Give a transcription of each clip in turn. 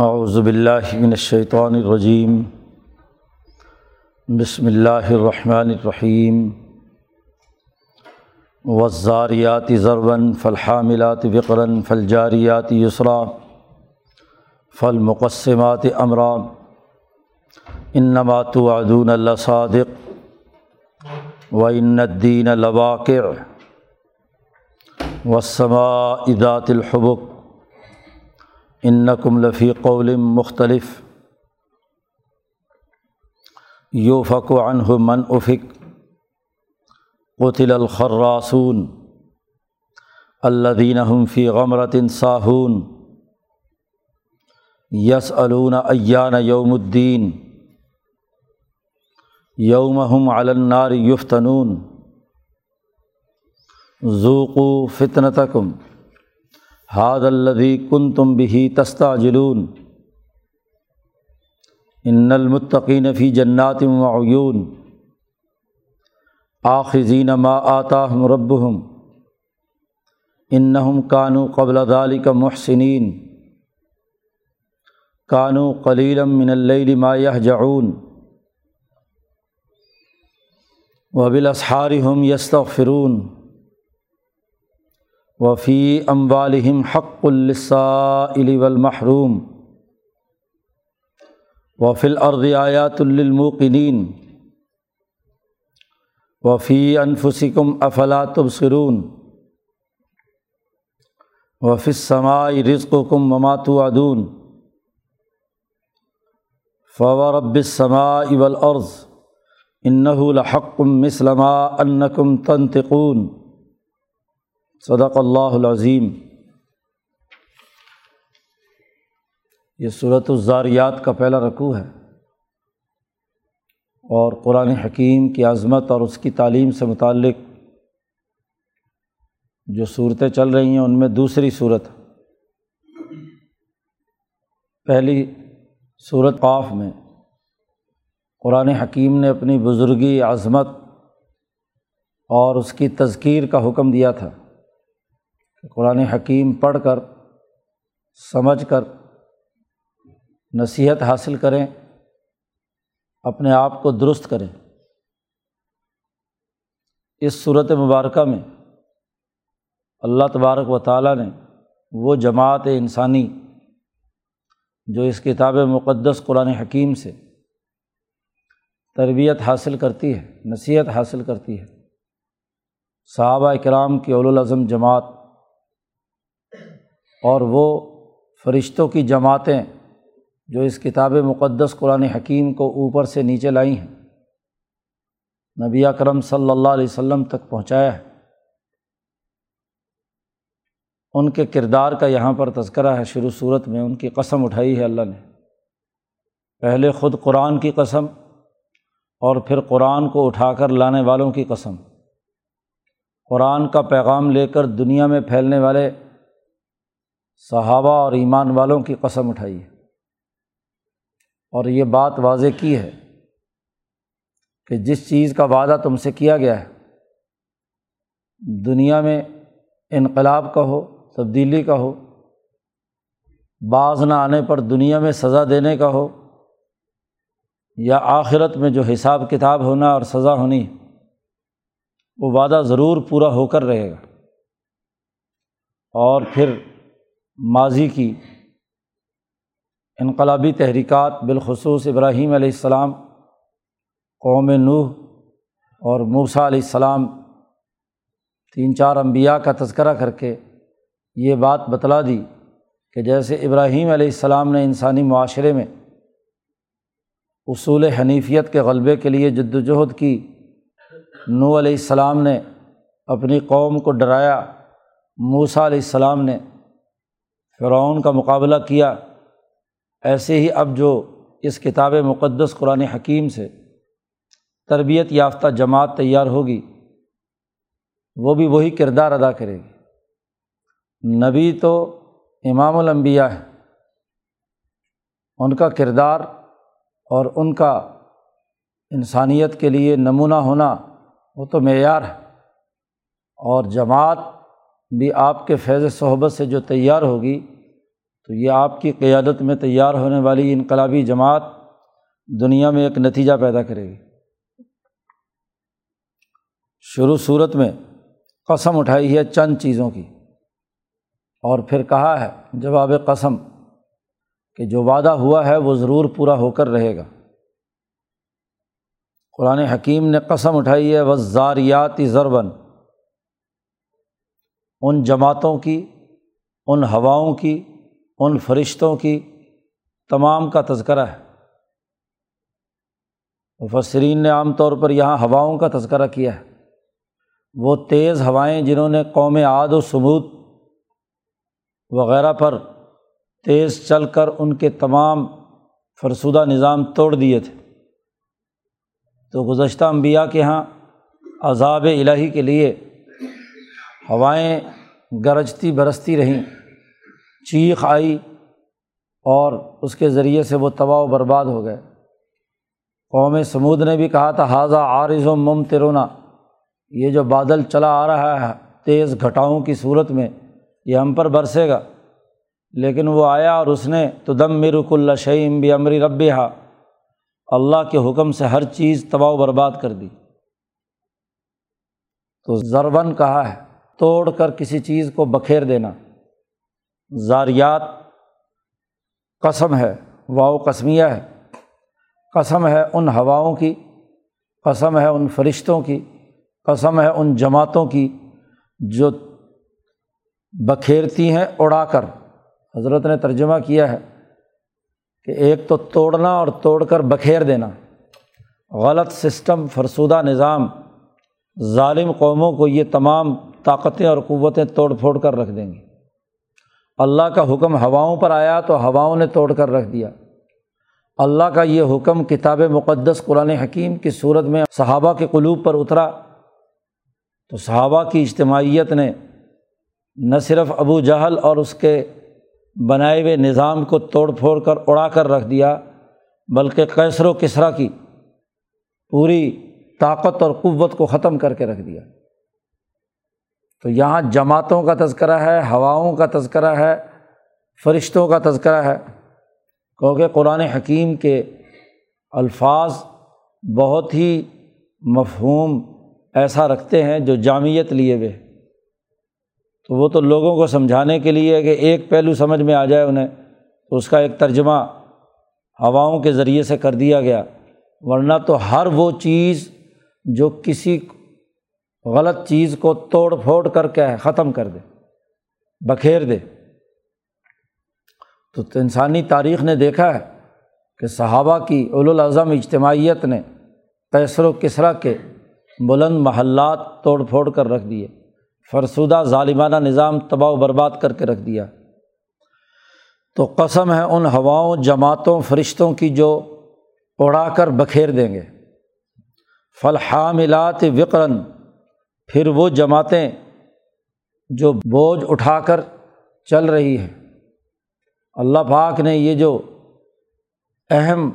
اعوذ باللہ من الشیطان الرجیم بسم اللہ الرحمن الرحیم والزاریات ضربً فالحاملات وقرًا فالجاریات یسرا فالمقسمات امرا انما توعدون لصادق وان الدین لواقع. والسماء ذات الحبک انکم لفی قول مختلف یوفق عنہ من افق قتل الخراسون الدین ہم فی غمرت ساہون یس علون ایان یوم الدین یوم ہم علنار یفتنون ذوقو فتنتکم حاد الدی کن تم بھی تستا جلون ان المطقین فی جنات معیون آخذین ما آتا ہم انہم کانو قبل دالی کا محسنین کانو قلیلم من اللیل ما یہجعون وبالاسحار ہم یستغفرون وفی اموالہم حق السائل والمحروم. وفی الارض آیات للموقنین وفی انفسکم افلا تبصرون. وفی السماء رزقکم وما توعدون. فورب السماء والارض انہ لحق مثل ما انکم تنطقون. صدق اللہ العظیم۔ یہ صورت الزاریات کا پہلا رقوع ہے۔ اور قرآن حکیم کی عظمت اور اس کی تعلیم سے متعلق جو صورتیں چل رہی ہیں، ان میں دوسری صورت پہلی صورت قاف میں قرآن حکیم نے اپنی بزرگی، عظمت اور اس کی تذکیر کا حکم دیا تھا۔ کہ قرآن حکیم پڑھ کر، سمجھ کر، نصیحت حاصل کریں، اپنے آپ کو درست کریں۔ اس صورت مبارکہ میں اللہ تبارک و تعالیٰ نے وہ جماعت انسانی جو اس کتاب مقدس قرآن حکیم سے تربیت حاصل کرتی ہے، نصیحت حاصل کرتی ہے، صحابہ اکرام کی الاظم جماعت اور وہ فرشتوں کی جماعتیں جو اس کتاب مقدس قرآن حکیم کو اوپر سے نیچے لائی ہیں۔ نبی اکرم صلی اللہ علیہ وسلم تک پہنچایا ہے۔ ان کے کردار کا یہاں پر تذکرہ ہے۔ شروع صورت میں ان کی قسم اٹھائی ہے اللہ نے۔ پہلے خود قرآن کی قسم اور پھر قرآن کو اٹھا کر لانے والوں کی قسم۔ قرآن کا پیغام لے کر دنیا میں پھیلنے والے صحابہ اور ایمان والوں کی قسم اٹھائی ہے۔ اور یہ بات واضح کی ہے کہ جس چیز کا وعدہ تم سے کیا گیا ہے، دنیا میں انقلاب کا ہو، تبدیلی کا ہو بعض نہ آنے پر دنیا میں سزا دینے کا ہو، یا آخرت میں جو حساب کتاب ہونا اور سزا ہونی، وہ وعدہ ضرور پورا ہو کر رہے گا۔ اور پھر ماضی کی انقلابی تحریکات بالخصوص ابراہیم علیہ السلام، قوم نوح اور موسا علیہ السلام، تین چار انبیاء کا تذکرہ کر کے یہ بات بتلا دی کہ جیسے ابراہیم علیہ السلام نے انسانی معاشرے میں اصول حنیفیت کے غلبے کے لیے جد وجہد کی نو علیہ السلام نے اپنی قوم کو ڈرایا موسا علیہ السلام نے فرعون کا مقابلہ کیا۔ ایسے ہی اب جو اس کتاب مقدس قرآن حکیم سے تربیت یافتہ جماعت تیار ہوگی، وہ بھی وہی کردار ادا کرے گی۔ نبی تو امام الانبیاء ہے ان کا کردار اور ان کا انسانیت کے لیے نمونہ ہونا وہ تو معیار ہے۔ اور جماعت بھی آپ کے فیض صحبت سے جو تیار ہوگی، تو یہ آپ کی قیادت میں تیار ہونے والی انقلابی جماعت دنیا میں ایک نتیجہ پیدا کرے گی۔ شروع صورت میں قسم اٹھائی ہے چند چیزوں کی۔ اور پھر کہا ہے، جواب قسم، کہ جو وعدہ ہوا ہے وہ ضرور پورا ہو کر رہے گا۔ قرآن حکیم نے قسم اٹھائی ہے وہ ضربن ان جماعتوں کی، ان ہواؤں کی، ان فرشتوں کی تمام کا تذکرہ ہے۔ مفسرین نے عام طور پر یہاں ہواؤں کا تذکرہ کیا ہے۔ وہ تیز ہوائیں جنہوں نے قوم عاد و ثبوت وغیرہ پر تیز چل کر ان کے تمام فرسودہ نظام توڑ دیے تھے۔ تو گزشتہ انبیاء کے یہاں عذاب الہی کے لیے ہوائیں گرجتی برستی رہیں، چیخ آئی اور اس کے ذریعے سے وہ تباہ و برباد ہو گئے۔ قوم سمود نے بھی کہا تھا حاضہ عارض و ممترونا یہ جو بادل چلا آ رہا ہے، تیز گھٹاؤں کی صورت میں یہ ہم پر برسے گا۔ لیکن وہ آیا اور اس نے تو دم مرک اللہ شعیم بھی امری رب اللہ کے حکم سے ہر چیز تباہ و برباد کر دی۔ تو ضربن کہا ہے توڑ کر کسی چیز کو بکھیر دینا۔ زاریات قسم ہے، واؤ قسمیہ ہے۔ قسم ہے ان ہواؤں کی، قسم ہے ان فرشتوں کی، قسم ہے ان جماعتوں کی جو بکھیرتی ہیں اڑا کر۔ حضرت نے ترجمہ کیا ہے کہ ایک تو توڑنا اور توڑ کر بکھیر دینا۔ غلط سسٹم، فرسودہ نظام ظالم قوموں کو یہ تمام طاقتیں اور قوتیں توڑ پھوڑ کر رکھ دیں گی اللہ کا حکم ہواؤں پر آیا تو ہواؤں نے توڑ کر رکھ دیا۔ اللہ کا یہ حکم کتاب مقدس قرآن حکیم کی صورت میں صحابہ کے قلوب پر اترا۔ تو صحابہ کی اجتماعیت نے نہ صرف ابو جہل اور اس کے بنائے ہوئے نظام کو توڑ پھوڑ کر اڑا کر رکھ دیا، بلکہ کیسر و کسرا کی پوری طاقت اور قوت کو ختم کر کے رکھ دیا۔ تو یہاں جماعتوں کا تذکرہ ہے، ہواؤں کا تذکرہ ہے، فرشتوں کا تذکرہ ہے۔ کیونکہ قرآن حکیم کے الفاظ بہت ہی مفہوم ایسا رکھتے ہیں جو جامعت لیے ہوئے۔ تو وہ تو لوگوں کو سمجھانے کے لیے کہ ایک پہلو سمجھ میں آ جائے انہیں، تو اس کا ایک ترجمہ ہواؤں کے ذریعے سے کر دیا گیا۔ ورنہ تو ہر وہ چیز جو کسی غلط چیز کو توڑ پھوڑ کر کے ختم کر دے، بکھیر دے۔ تو انسانی تاریخ نے دیکھا ہے کہ صحابہ کی الاظم اجتماعیت نے کیسر و کسرا کے بلند محلات توڑ پھوڑ کر رکھ دیے، فرسودہ ظالمانہ نظام تباہ و برباد کر کے رکھ دیا۔ تو قسم ہے ان ہواؤں، جماعتوں، فرشتوں کی جو اڑا کر بکھیر دیں گے۔ فلحاملات وقرن پھر وہ جماعتیں جو بوجھ اٹھا کر چل رہی ہیں۔ اللہ پاک نے یہ جو اہم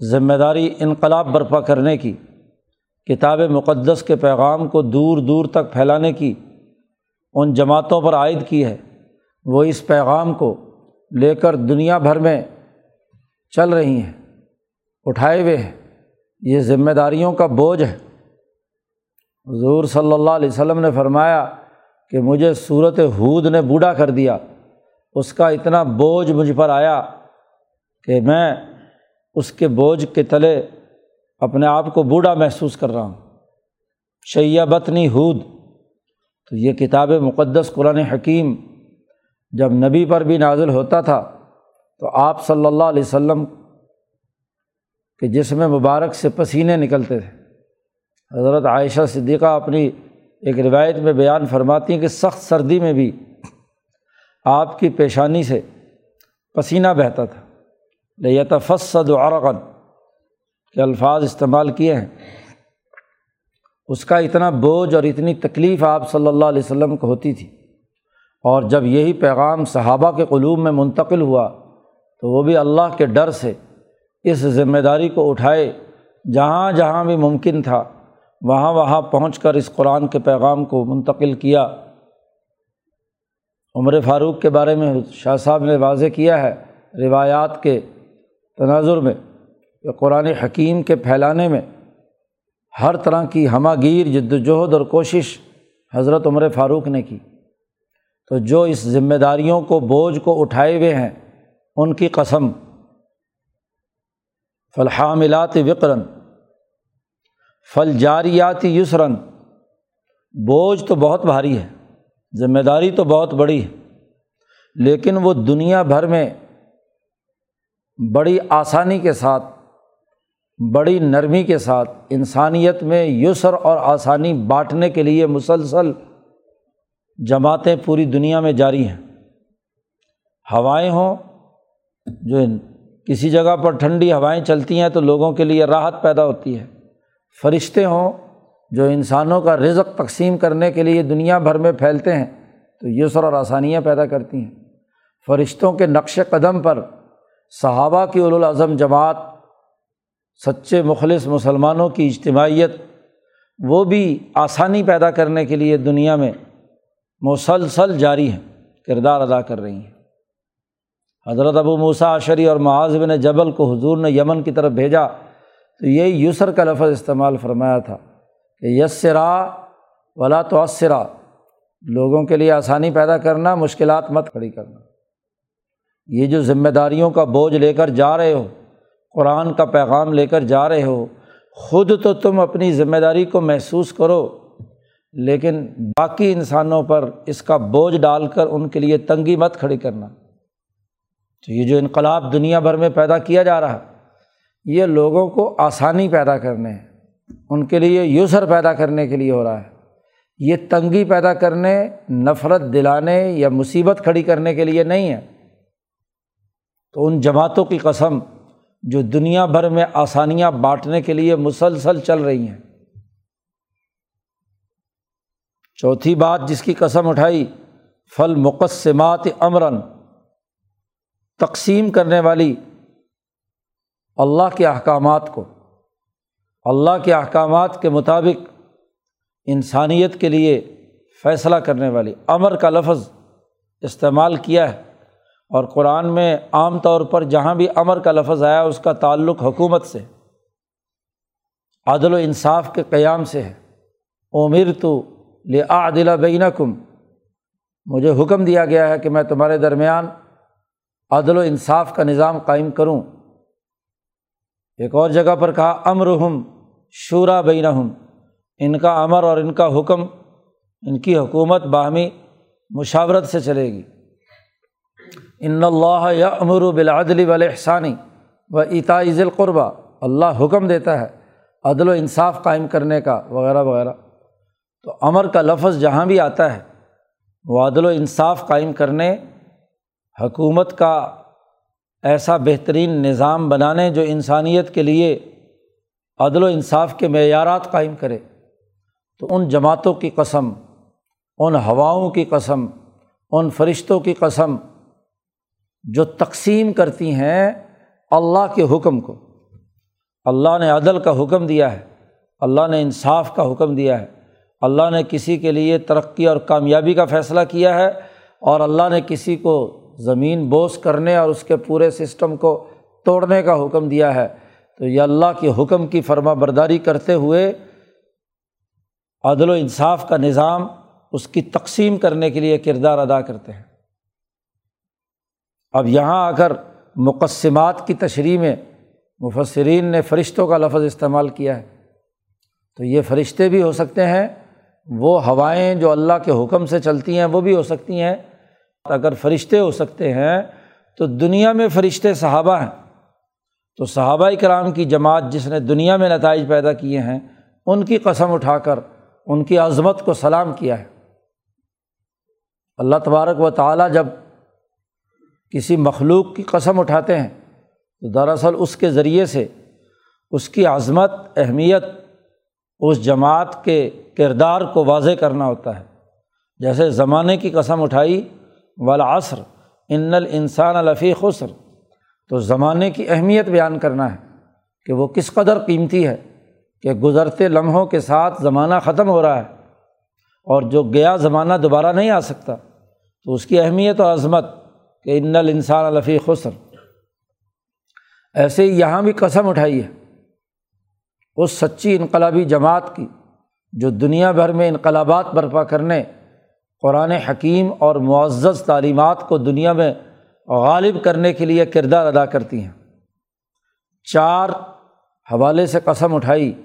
ذمہ داری انقلاب برپا کرنے کی، کتاب مقدس کے پیغام کو دور دور تک پھیلانے کی، ان جماعتوں پر عائد کی ہے، وہ اس پیغام کو لے کر دنیا بھر میں چل رہی ہیں، اٹھائے ہوئے ہیں۔ یہ ذمہ داریوں کا بوجھ ہے۔ حضور صلی اللہ علیہ وسلم نے فرمایا کہ مجھے صورت حود نے بوڑھا کر دیا، اس کا اتنا بوجھ مجھ پر آیا کہ میں اس کے بوجھ کے تلے اپنے آپ کو بوڑھا محسوس کر رہا ہوں۔ شیا بتنی ہود، تو یہ کتاب مقدس قرآن حکیم جب نبی پر بھی نازل ہوتا تھا، تو آپ صلی اللہ علیہ وسلم کے جسم مبارک سے پسینے نکلتے تھے۔ حضرت عائشہ صدیقہ اپنی ایک روایت میں بیان فرماتی ہیں کہ سخت سردی میں بھی آپ کی پیشانی سے پسینہ بہتا تھا۔ لیتفسد عرقن کے الفاظ استعمال کیے ہیں۔ اس کا اتنا بوجھ اور اتنی تکلیف آپ صلی اللہ علیہ وسلم کو ہوتی تھی۔ اور جب یہی پیغام صحابہ کے قلوب میں منتقل ہوا تو وہ بھی اللہ کے ڈر سے اس ذمہ داری کو اٹھائے، جہاں جہاں بھی ممکن تھا، وہاں وہاں پہنچ کر اس قرآن کے پیغام کو منتقل کیا۔ عمر فاروق کے بارے میں شاہ صاحب نے واضح کیا ہے روایات کے تناظر میں کہ قرآن حکیم کے پھیلانے میں ہر طرح کی ہمہ گیر جد وجہد اور کوشش حضرت عمر فاروق نے کی۔ تو جو اس ذمہ داریوں کو، بوجھ کو اٹھائے ہوئے ہیں، ان کی قسم فلحاملات وقرن فل جاریاتی یسرن بوجھ تو بہت بھاری ہے، ذمہ داری تو بہت بڑی ہے، لیکن وہ دنیا بھر میں بڑی آسانی کے ساتھ، بڑی نرمی کے ساتھ انسانیت میں یسر اور آسانی بانٹنے کے لیے مسلسل جماعتیں پوری دنیا میں جاری ہیں۔ ہوائیں ہوں جو کسی جگہ پر ٹھنڈی ہوائیں چلتی ہیں تو لوگوں کے لیے راحت پیدا ہوتی ہے۔ فرشتے ہوں جو انسانوں کا رزق تقسیم کرنے کے لیے دنیا بھر میں پھیلتے ہیں تو یسر اور آسانیاں پیدا کرتی ہیں۔ فرشتوں کے نقش قدم پر صحابہ کی الاظم جماعت، سچے مخلص مسلمانوں کی اجتماعیت، وہ بھی آسانی پیدا کرنے کے لیے دنیا میں مسلسل جاری ہیں، کردار ادا کر رہی ہیں۔ حضرت ابو موسا عشری اور معاذ بن جبل کو حضور نے یمن کی طرف بھیجا تو یہی یسر کا لفظ استعمال فرمایا تھا کہ یسرا ولا تو لوگوں کے لیے آسانی پیدا کرنا، مشکلات مت کھڑی کرنا۔ یہ جو ذمہ داریوں کا بوجھ لے کر جا رہے ہو، قرآن کا پیغام لے کر جا رہے ہو، خود تو تم اپنی ذمہ داری کو محسوس کرو، لیکن باقی انسانوں پر اس کا بوجھ ڈال کر ان کے لیے تنگی مت کھڑی کرنا۔ تو یہ جو انقلاب دنیا بھر میں پیدا کیا جا رہا ہے، یہ لوگوں کو آسانی پیدا کرنے ان کے لیے یوسر پیدا کرنے کے لیے ہو رہا ہے۔ یہ تنگی پیدا کرنے، نفرت دلانے یا مصیبت کھڑی کرنے کے لیے نہیں ہے۔ تو ان جماعتوں کی قسم جو دنیا بھر میں آسانیاں بانٹنے کے لیے مسلسل چل رہی ہیں۔ چوتھی بات جس کی قسم اٹھائی پھل مقصمات امراً۔ تقسیم کرنے والی اللہ کے احکامات کو، اللہ کے احکامات کے مطابق انسانیت کے لیے فیصلہ کرنے والی امر کا لفظ استعمال کیا ہے۔ اور قرآن میں عام طور پر جہاں بھی امر کا لفظ آیا، اس کا تعلق حکومت سے، عدل و انصاف کے قیام سے ہے۔ عمر تو لعادل بین کم مجھے حکم دیا گیا ہے کہ میں تمہارے درمیان عدل و انصاف کا نظام قائم کروں۔ ایک اور جگہ پر کہا امر ہم شعرا بین ہم ان کا امر اور ان کا حکم، ان کی حکومت باہمی مشاورت سے چلے گی۔ ان اللہ یا امر و بلادلی احسانی و عطاء القربہ اللہ حکم دیتا ہے عدل و انصاف قائم کرنے کا، وغیرہ وغیرہ۔ تو امر کا لفظ جہاں بھی آتا ہے، وہ عدل و انصاف قائم کرنے حکومت کا ایسا بہترین نظام بنانے جو انسانیت کے لیے عدل و انصاف کے معیارات قائم کرے، تو ان جماعتوں کی قسم، ان ہواؤں کی قسم، ان فرشتوں کی قسم جو تقسیم کرتی ہیں اللہ کے حکم کو۔ اللہ نے عدل کا حکم دیا ہے، اللہ نے انصاف کا حکم دیا ہے۔ اللہ نے کسی کے لیے ترقی اور کامیابی کا فیصلہ کیا ہے اور اللہ نے کسی کو زمین بوس کرنے اور اس کے پورے سسٹم کو توڑنے کا حکم دیا ہے۔ تو یہ اللہ کے حکم کی فرما برداری کرتے ہوئے عدل و انصاف کا نظام اس کی تقسیم کرنے کے لیے کردار ادا کرتے ہیں۔ اب یہاں آ کر مقصمات کی تشریح میں مفسرین نے فرشتوں کا لفظ استعمال کیا ہے۔ تو یہ فرشتے بھی ہو سکتے ہیں، وہ ہوائیں جو اللہ کے حکم سے چلتی ہیں، وہ بھی ہو سکتی ہیں۔ اگر فرشتے ہو سکتے ہیں، تو دنیا میں فرشتے صحابہ ہیں۔ تو صحابہ کرام کی جماعت جس نے دنیا میں نتائج پیدا کیے ہیں، ان کی قسم اٹھا کر، ان کی عظمت کو سلام کیا ہے۔ اللہ تبارک و تعالیٰ جب کسی مخلوق کی قسم اٹھاتے ہیں، تو دراصل اس کے ذریعے سے اس کی عظمت، اہمیت اس جماعت کے کردار کو واضح کرنا ہوتا ہے۔ جیسے زمانے کی قسم اٹھائی والعصر ان الانسان الفی خسر۔ تو زمانے کی اہمیت بیان کرنا ہے کہ وہ کس قدر قیمتی ہے کہ گزرتے لمحوں کے ساتھ زمانہ ختم ہو رہا ہے اور جو گیا زمانہ دوبارہ نہیں آ سکتا۔ تو اس کی اہمیت اور عظمت کہ ان الانسان الفی خسر۔ ایسے ہی یہاں بھی قسم اٹھائی ہے۔ اس سچی انقلابی جماعت کی جو دنیا بھر میں انقلابات برپا کرنے قرآن حکیم اور معزز تعلیمات کو دنیا میں غالب کرنے کے لیے کردار ادا کرتی ہیں۔ چار حوالے سے قسم اٹھائی۔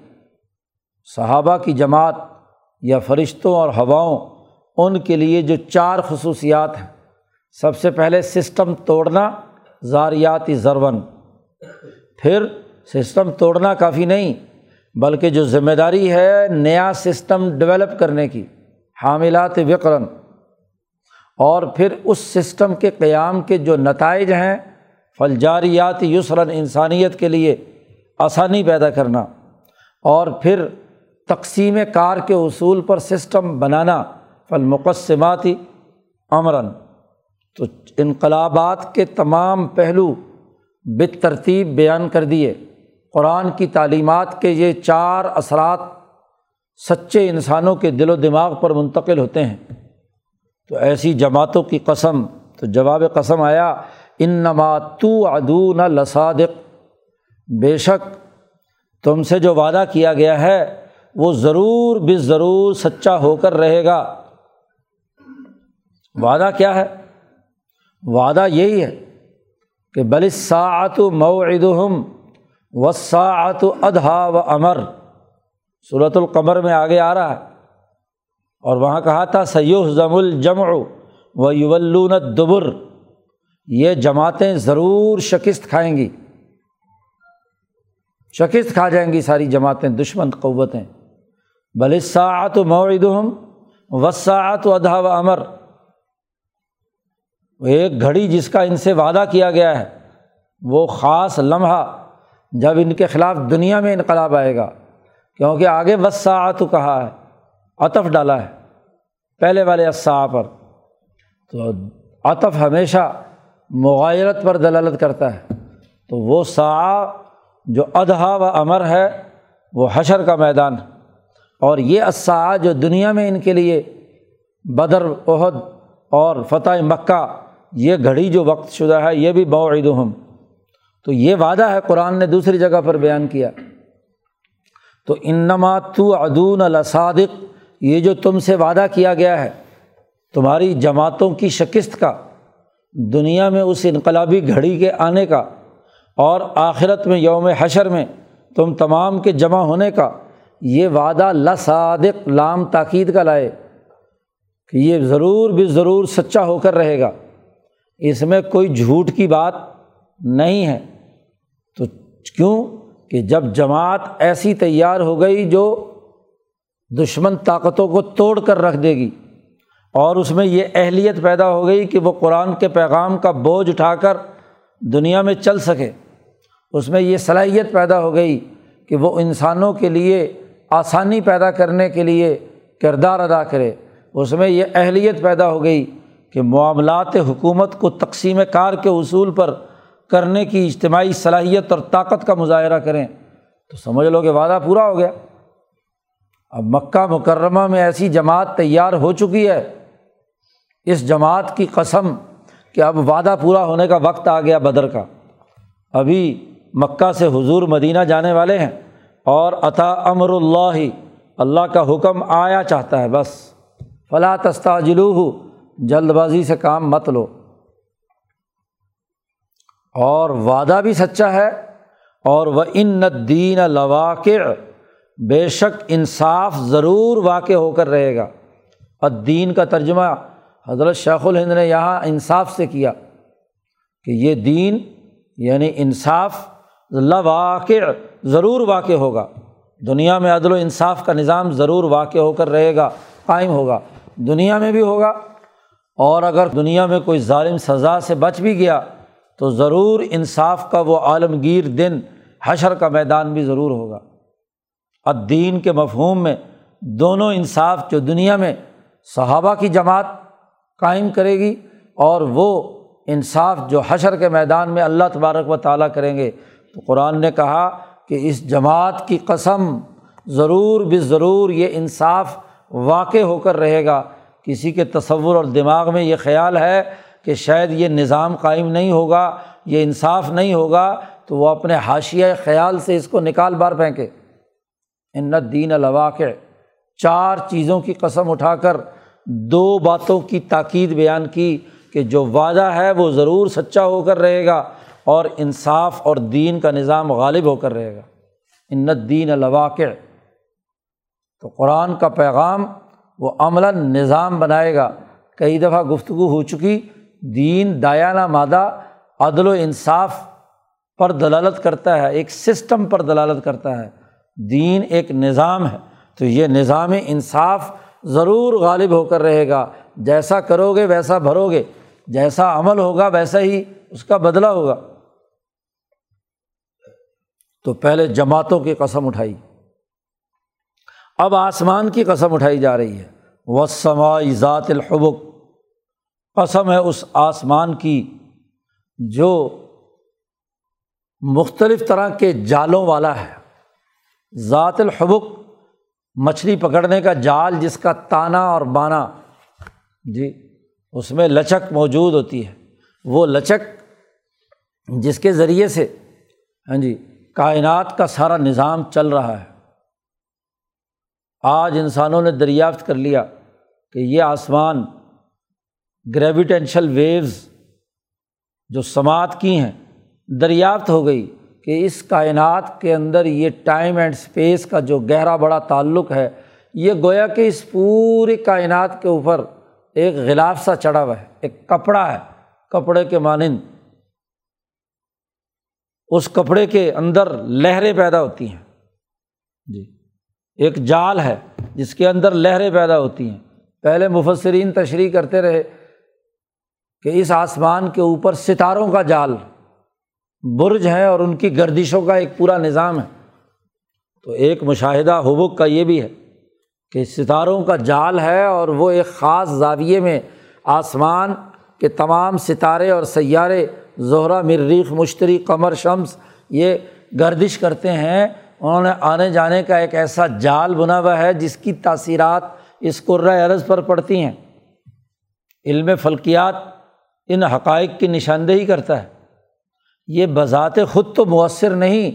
صحابہ کی جماعت یا فرشتوں اور ہواؤں، ان کے لیے جو چار خصوصیات ہیں۔ سب سے پہلے سسٹم توڑنا، زاریاتی ضرون پھر سسٹم توڑنا کافی نہیں، بلکہ جو ذمہ داری ہے نیا سسٹم ڈیولپ کرنے کی۔ حاملات وقرن اور پھر اس سسٹم کے قیام کے جو نتائج ہیں فلجاریات یسرن انسانیت کے لیے آسانی پیدا کرنا۔ اور پھر تقسیم کار کے اصول پر سسٹم بنانا فلمقسماتی امراً۔ تو انقلابات کے تمام پہلو بت ترتیب بیان کر دیے۔ قرآن کی تعلیمات کے یہ چار اثرات سچے انسانوں کے دل و دماغ پر منتقل ہوتے ہیں۔ تو ایسی جماعتوں کی قسم، تو جواب قسم آیا ان نماتو ادون لصادق۔ بے شک تم سے جو وعدہ کیا گیا ہے، وہ ضرور بے ضرور سچا ہو کر رہے گا۔ وعدہ کیا ہے؟ وعدہ یہی ہے کہ بلساعت موعدہم وساعت ادھا و امر صورت القمر میں آگے آ رہا ہے۔ اور وہاں کہا تھا سیوح ضم الجم و یولون دبر یہ جماعتیں ضرور شکست کھائیں گی۔ شکست کھا جائیں گی ساری جماعتیں، دشمن قوتیں۔ بلساعت و موعدہم وساعت و ادھا و امر ایک گھڑی جس کا ان سے وعدہ کیا گیا ہے، وہ خاص لمحہ جب ان کے خلاف دنیا میں انقلاب آئے گا۔ کیونکہ آگے وساعت کہا ہے، عطف ڈالا ہے، پہلے والے اسا پر۔ تو عطف ہمیشہ مغایرت پر دلالت کرتا ہے۔ تو وہ سا جو ادھا و امر ہے، وہ حشر کا میدان ہے۔ اور یہ اسا جو دنیا میں ان کے لیے بدر عہد اور فتح مکہ، یہ گھڑی جو وقت شدہ ہے، یہ بھی باعید ہم تو یہ وعدہ ہے، قرآن نے دوسری جگہ پر بیان کیا۔ تو انما تو ادون الصادق یہ جو تم سے وعدہ کیا گیا ہے، تمہاری جماعتوں کی شکست کا، دنیا میں اس انقلابی گھڑی کے آنے کا، اور آخرت میں یوم حشر میں تم تمام کے جمع ہونے کا، یہ وعدہ لصادق، لام تاکید کا لائے کہ یہ ضرور بھی ضرور سچا ہو کر رہے گا۔ اس میں کوئی جھوٹ کی بات نہیں ہے۔ تو کیوں؟ کہ جب جماعت ایسی تیار ہو گئی جو دشمن طاقتوں کو توڑ کر رکھ دے گی اور اس میں یہ اہلیت پیدا ہو گئی کہ وہ قرآن کے پیغام کا بوجھ اٹھا کر دنیا میں چل سکے، اس میں یہ صلاحیت پیدا ہو گئی کہ وہ انسانوں کے لیے آسانی پیدا کرنے کے لیے کردار ادا کرے۔ اس میں یہ اہلیت پیدا ہو گئی کہ معاملات حکومت کو تقسیم کار کے اصول پر کرنے کی اجتماعی صلاحیت اور طاقت کا مظاہرہ کریں تو سمجھ لو کہ وعدہ پورا ہو گیا۔ اب مکہ مکرمہ میں ایسی جماعت تیار ہو چکی ہے۔ اس جماعت کی قسم کہ اب وعدہ پورا ہونے کا وقت آ گیا بدر کا۔ ابھی مکہ سے حضور مدینہ جانے والے ہیں اور عطا امر اللہ اللہ کا حکم آیا چاہتا ہے، بس۔ فلاں تستاجلو جلد بازی سے کام مت لو۔ اور وعدہ بھی سچا ہے اور وہ ان دین لواقع، بے شک انصاف ضرور واقع ہو کر رہے گا۔ اور دین کا ترجمہ حضرت شیخ الہند نے یہاں انصاف سے کیا کہ یہ دین یعنی انصاف لواقع ضرور واقع ہوگا۔ دنیا میں عدل و انصاف کا نظام ضرور واقع ہو کر رہے گا، قائم ہوگا۔ دنیا میں بھی ہوگا۔ اور اگر دنیا میں کوئی ظالم سزا سے بچ بھی گیا تو ضرور انصاف کا وہ عالمگیر دن حشر کا میدان بھی ضرور ہوگا۔ الدین کے مفہوم میں دونوں انصاف جو دنیا میں صحابہ کی جماعت قائم کرے گی اور وہ انصاف جو حشر کے میدان میں اللہ تبارک و تعالیٰ کریں گے۔ تو قرآن نے کہا کہ اس جماعت کی قسم ضرور بھی ضرور یہ انصاف واقع ہو کر رہے گا۔ کسی کے تصور اور دماغ میں یہ خیال ہے کہ شاید یہ نظام قائم نہیں ہوگا، یہ انصاف نہیں ہوگا، تو وہ اپنے حاشیہ خیال سے اس کو نکال بار پھینکے۔ ان دین الواقع، چار چیزوں کی قسم اٹھا کر دو باتوں کی تاکید بیان کی کہ جو وعدہ ہے وہ ضرور سچا ہو کر رہے گا اور انصاف اور دین کا نظام غالب ہو کر رہے گا۔ ان دین الواقع، تو قرآن کا پیغام وہ عملاً نظام بنائے گا۔ کئی دفعہ گفتگو ہو چکی دین، دایانہ مادہ، عدل و انصاف پر دلالت کرتا ہے، ایک سسٹم پر دلالت کرتا ہے۔ دین ایک نظام ہے، تو یہ نظام انصاف ضرور غالب ہو کر رہے گا۔ جیسا کرو گے ویسا بھرو گے جیسا عمل ہوگا ویسا ہی اس کا بدلہ ہوگا۔ تو پہلے جماعتوں کی قسم اٹھائی۔ اب آسمان کی قسم اٹھائی جا رہی ہے۔ وہ سما ذات الحبک قسم ہے اس آسمان کی جو مختلف طرح کے جالوں والا ہے۔ ذات الحبک، مچھلی پکڑنے کا جال جس کا تانا اور بانا۔ جی اس میں لچک موجود ہوتی ہے۔ وہ لچک جس کے ذریعے سے ہاں جی کائنات کا سارا نظام چل رہا ہے۔ آج انسانوں نے دریافت کر لیا کہ یہ آسمان گریویٹینشل ویوز جو سماعت کی ہیں، دریافت ہو گئی کہ اس کائنات کے اندر یہ ٹائم اینڈ اسپیس کا جو گہرا بڑا تعلق ہے، یہ گویا کہ اس پوری کائنات کے اوپر ایک غلاف سا چڑھا ہوا ہے، ایک کپڑا ہے، کپڑے کے مانند۔ اس کپڑے کے اندر لہریں پیدا ہوتی ہیں۔ جی۔ ایک جال ہے جس کے اندر لہریں پیدا ہوتی ہیں۔ پہلے مفسرین تشریح کرتے رہے کہ اس آسمان کے اوپر ستاروں کا جال برج ہیں اور ان کی گردشوں کا ایک پورا نظام ہے۔ تو ایک مشاہدہ حبک کا یہ بھی ہے کہ ستاروں کا جال ہے اور وہ ایک خاص زاویے میں آسمان کے تمام ستارے اور سیارے زہرہ مریخ، مشتری، قمر، شمس یہ گردش کرتے ہیں۔ انہوں نے آنے جانے کا ایک ایسا جال بنا ہوا ہے جس کی تاثیرات اس قرۂۂ عرض پر پڑتی ہیں۔ علم فلکیات ان حقائق کی نشاندہی کرتا ہے۔ یہ بذات خود تو مؤثر نہیں،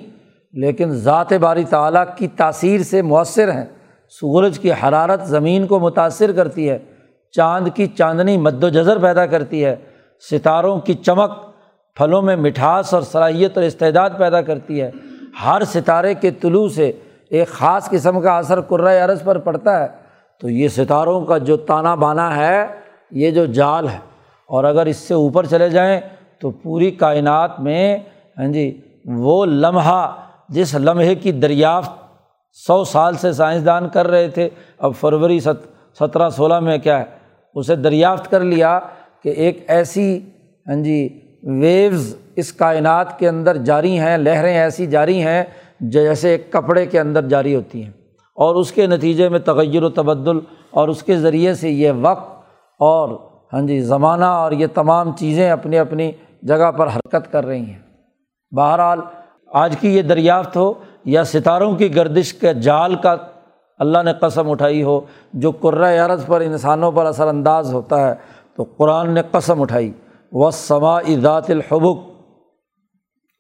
لیکن ذات باری تعلیٰ کی تاثیر سے مؤثر ہیں۔ سورج کی حرارت زمین کو متاثر کرتی ہے، چاند کی چاندنی مد و جذر پیدا کرتی ہے، ستاروں کی چمک پھلوں میں مٹھاس اور صلاحیت اور استعداد پیدا کرتی ہے۔ ہر ستارے کے طلوع سے ایک خاص قسم کا اثر قرۂۂ عرض پر پڑتا ہے۔ تو یہ ستاروں کا جو تانا بانا ہے، یہ جو جال ہے۔ اور اگر اس سے اوپر چلے جائیں تو پوری کائنات میں ہاں جی وہ لمحہ جس لمحے کی دریافت سو سال سے سائنسدان کر رہے تھے، اب فروری ست، سترہ سولہ میں کیا ہے؟ اسے دریافت کر لیا کہ ایک ایسی ہاں جی ویوز اس کائنات کے اندر جاری ہیں، لہریں ایسی جاری ہیں جیسے ایک کپڑے کے اندر جاری ہوتی ہیں۔ اور اس کے نتیجے میں تغیر و تبدل اور اس کے ذریعے سے یہ وقت اور ہاں جی زمانہ اور یہ تمام چیزیں اپنی اپنی جگہ پر حرکت کر رہی ہیں۔ بہرحال، آج کی یہ دریافت ہو یا ستاروں کی گردش کے جال کا اللہ نے قسم اٹھائی ہو، جو قرۂۂ عرض پر انسانوں پر اثر انداز ہوتا ہے، تو قرآن نے قسم اٹھائی۔ و سما ذات الحبک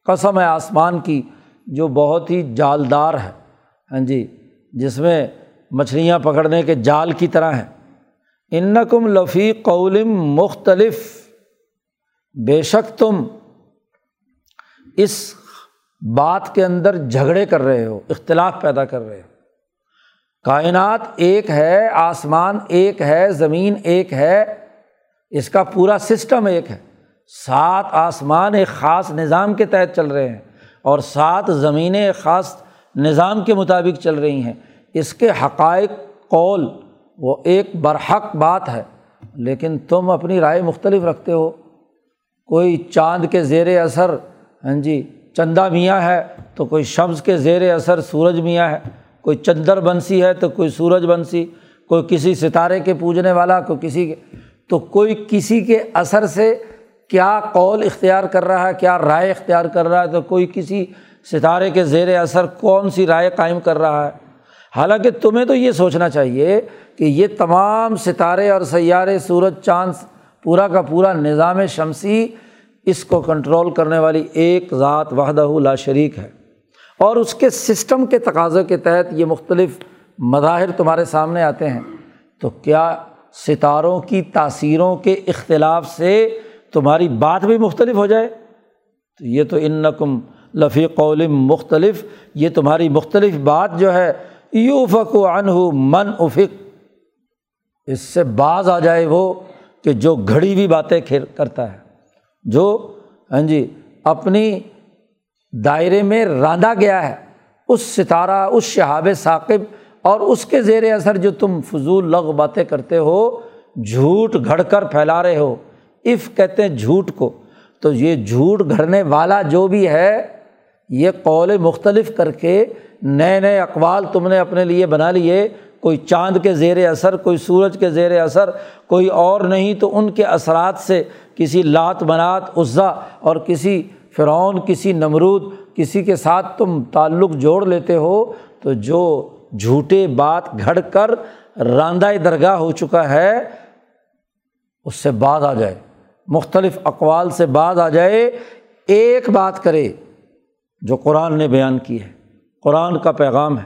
قسم ہے آسمان کی، جو بہت ہی جالدار ہے۔ ہاں جی جس میں مچھلیاں پکڑنے کے جال کی طرح ہیں۔ انکم لفی قولم مختلف۔ بے شک تم اس بات کے اندر جھگڑے کر رہے ہو، اختلاف پیدا کر رہے ہو۔ کائنات ایک ہے، آسمان ایک ہے، زمین ایک ہے، اس کا پورا سسٹم ایک ہے۔ سات آسمان ایک خاص نظام کے تحت چل رہے ہیں اور سات زمینیں ایک خاص نظام کے مطابق چل رہی ہیں۔ اس کے حقائق، قول وہ ایک برحق بات ہے، لیکن تم اپنی رائے مختلف رکھتے ہو۔ کوئی چاند کے زیر اثر ہاں جی چندہ میاں ہے تو کوئی شمس کے زیر اثر سورج میاں ہے۔ کوئی چندر بنسی ہے تو کوئی سورج بنسی۔ کوئی کسی ستارے کے پوجنے والا، کوئی کسی کے۔ تو کوئی کسی کے اثر سے کیا قول اختیار کر رہا ہے، کیا رائے اختیار کر رہا ہے؟ تو کوئی کسی ستارے کے زیر اثر کون سی رائے قائم کر رہا ہے؟ حالانکہ تمہیں تو یہ سوچنا چاہیے کہ یہ تمام ستارے اور سیارے سورج چاند پورا کا پورا نظام شمسی اس کو کنٹرول کرنے والی ایک ذات وحدہ لا شریک ہے۔ اور اس کے سسٹم کے تقاضے کے تحت یہ مختلف مظاہر تمہارے سامنے آتے ہیں۔ تو کیا ستاروں کی تاثیروں کے اختلاف سے تمہاری بات بھی مختلف ہو جائے؟ تو یہ تو ان نقم لفی قول مختلف، یہ تمہاری مختلف بات جو ہے یو فق و انہ من افق۔ اس سے بعض آ جائے وہ کہ جو گھڑی ہوئی باتیں کرتا ہے، جو ہاں جی اپنی دائرے میں راندھا گیا ہے، اس ستارہ، اس شہاب ثاقب اور اس کے زیر اثر جو تم فضول لغ باتیں کرتے ہو، جھوٹ گھڑ کر پھیلا رہے ہو۔ اف کہتے ہیں جھوٹ کو، تو یہ جھوٹ گھڑنے والا جو بھی ہے یہ قول مختلف کر کے نئے نئے اقوال تم نے اپنے لیے بنا لیے، کوئی چاند کے زیر اثر، کوئی سورج کے زیر اثر، کوئی اور نہیں تو ان کے اثرات سے کسی لات منات، عزا اور کسی فرعون، کسی نمرود، کسی کے ساتھ تم تعلق جوڑ لیتے ہو تو جو جھوٹے بات گھڑ کر راندہ درگاہ ہو چکا ہے، اس سے بعض آ جائے۔ مختلف اقوال سے بعض آ جائے۔ ایک بات کرے۔ جو قرآن نے بیان کی ہے، قرآن کا پیغام ہے۔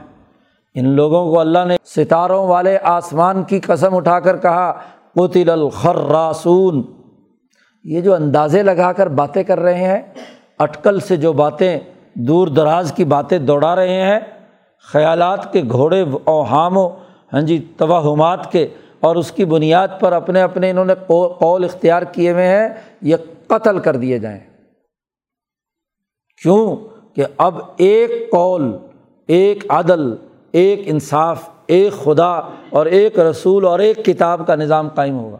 ان لوگوں کو اللہ نے ستاروں والے آسمان کی قسم اٹھا کر کہا قطل الخراسون۔ یہ جو اندازے لگا کر باتیں کر رہے ہیں، اٹکل سے جو باتیں، دور دراز کی باتیں دوڑا رہے ہیں، خیالات کے گھوڑے اوہام و ہاں جی توہمات کے اور اس کی بنیاد پر اپنے اپنے انہوں نے قول اختیار کیے ہوئے ہیں، یہ قتل کر دیے جائیں۔ کیوں؟ کہ اب ایک قول، ایک عدل، ایک انصاف، ایک خدا اور ایک رسول اور ایک کتاب کا نظام قائم ہوگا۔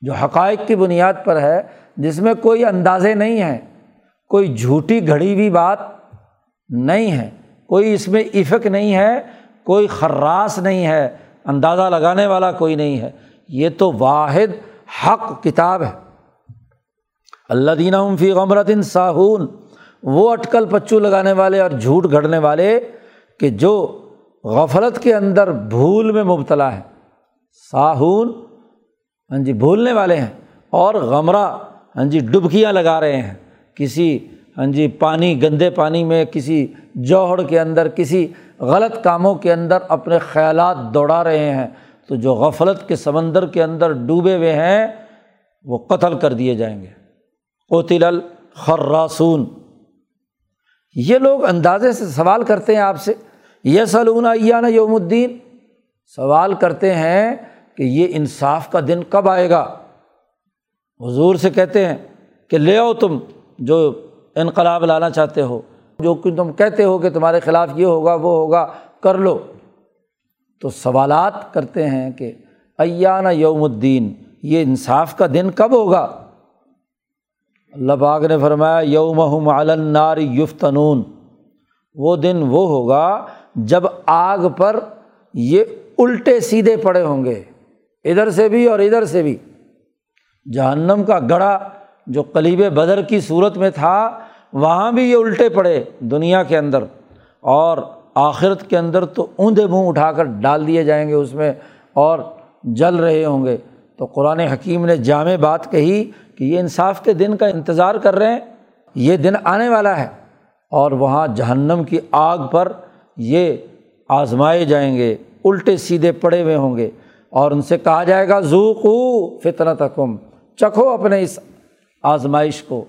جو حقائق کی بنیاد پر ہے، جس میں کوئی اندازے نہیں ہیں، کوئی جھوٹی گھڑی ہوئی بات نہیں ہے، کوئی اس میں افق نہیں ہے، کوئی خراس نہیں ہے، اندازہ لگانے والا کوئی نہیں ہے۔ یہ تو واحد حق کتاب ہے۔ اللہ دینہ فی غمرت ساہون۔ وہ اٹکل پچو لگانے والے اور جھوٹ گھڑنے والے کہ جو غفلت کے اندر بھول میں مبتلا ہے۔ ساہون ہاں جی بھولنے والے ہیں اور غمرہ ہاں جی ڈبکیاں لگا رہے ہیں۔ کسی ہاں جی پانی، گندے پانی میں، کسی جوہڑ کے اندر، کسی غلط کاموں کے اندر اپنے خیالات دوڑا رہے ہیں۔ تو جو غفلت کے سمندر کے اندر ڈوبے ہوئے ہیں، وہ قتل کر دیے جائیں گے۔ قطل الخراسون۔ یہ لوگ اندازے سے سوال کرتے ہیں آپ سے یہ سلون ایانہ یوم الدین۔ سوال کرتے ہیں کہ یہ انصاف کا دن کب آئے گا۔ حضور سے کہتے ہیں کہ لے آؤ تم جو انقلاب لانا چاہتے ہو، جو کہ تم کہتے ہو کہ تمہارے خلاف یہ ہوگا، وہ ہوگا، کر لو۔ تو سوالات کرتے ہیں کہ ایانہ یوم الدین، یہ انصاف کا دن کب ہوگا؟ اللہ پاک نے فرمایا یوم علنار یفتنون۔ وہ دن وہ ہوگا جب آگ پر یہ الٹے سیدھے پڑے ہوں گے، ادھر سے بھی اور ادھر سے بھی۔ جہنم کا گڑھا جو قلیب بدر کی صورت میں تھا، وہاں بھی یہ الٹے پڑے دنیا کے اندر۔ اور آخرت کے اندر تو اوندے منہ اٹھا کر ڈال دیے جائیں گے اس میں اور جل رہے ہوں گے۔ تو قرآن حکیم نے جامع بات کہی کہ یہ انصاف کے دن کا انتظار کر رہے ہیں، یہ دن آنے والا ہے اور وہاں جہنم کی آگ پر یہ آزمائے جائیں گے، الٹے سیدھے پڑے ہوئے ہوں گے اور ان سے کہا جائے گا، ذوقو فطرت حکم چکھو اپنے اس آزمائش کو،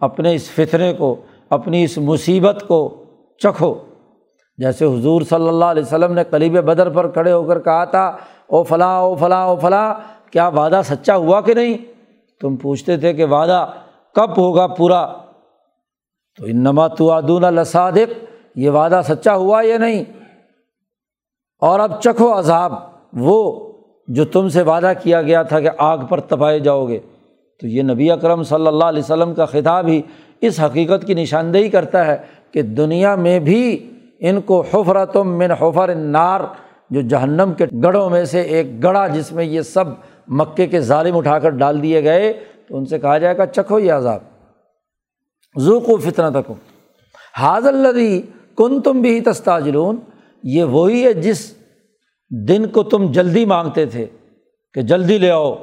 اپنے اس فطرے کو، اپنی اس مصیبت کو چکھو۔ جیسے حضور صلی اللہ علیہ وسلم نے قلیب بدر پر کھڑے ہو کر کہا تھا، او فلاں او فلاں او فلاں کیا وعدہ سچا ہوا کہ نہیں؟ تم پوچھتے تھے کہ وعدہ کب ہوگا پورا؟ تو ان نما تو ادون الصادق یہ وعدہ سچا ہوا یا نہیں؟ اور اب چکھو عذاب، وہ جو تم سے وعدہ کیا گیا تھا کہ آگ پر تپائے جاؤ گے۔ تو یہ نبی اکرم صلی اللہ علیہ وسلم کا خطاب ہی اس حقیقت کی نشاندہی کرتا ہے کہ دنیا میں بھی ان کو حفرتم من حفر نار جو جہنم کے گڑھوں میں سے ایک گڑھا جس میں یہ سب مکے کے ظالم اٹھا کر ڈال دیے گئے تو ان سے کہا جائے گا، چکھو یہ عذاب۔ ذوق و فتنا تک حاض الدی کن تم بھی تستاجلون۔ یہ وہی ہے جس دن کو تم جلدی مانگتے تھے کہ جلدی لے آؤ،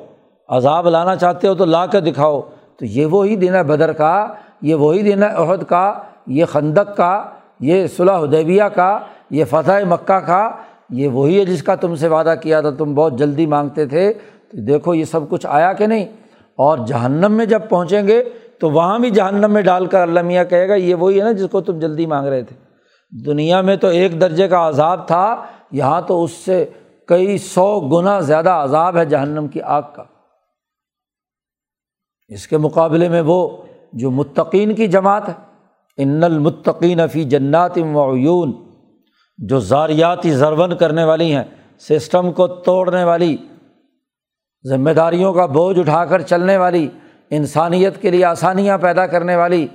عذاب لانا چاہتے ہو تو لا کے دکھاؤ۔ تو یہ وہی دن ہے بدر کا، یہ وہی دن ہے عہد کا، یہ خندق کا، یہ صلاح حدیبیہ کا، یہ فتح مکہ کا۔ یہ وہی ہے جس کا تم سے وعدہ کیا تھا، تم بہت جلدی مانگتے تھے۔ تو دیکھو یہ سب کچھ آیا کہ نہیں؟ اور جہنم میں جب پہنچیں گے تو وہاں بھی جہنم میں ڈال کر اللہ میاں کہے گا، یہ وہی ہے نا جس کو تم جلدی مانگ رہے تھے۔ دنیا میں تو ایک درجے کا عذاب تھا، یہاں تو اس سے کئی سو گنا زیادہ عذاب ہے جہنم کی آگ کا۔ اس کے مقابلے میں وہ جو متقین کی جماعت ہے، ان المتقین فی جنات معیون جو زاریاتی زرون کرنے والی ہیں، سسٹم کو توڑنے والی ذمہ داریوں کا بوجھ اٹھا کر چلنے والی، انسانیت کے لیے آسانیاں پیدا کرنے والی،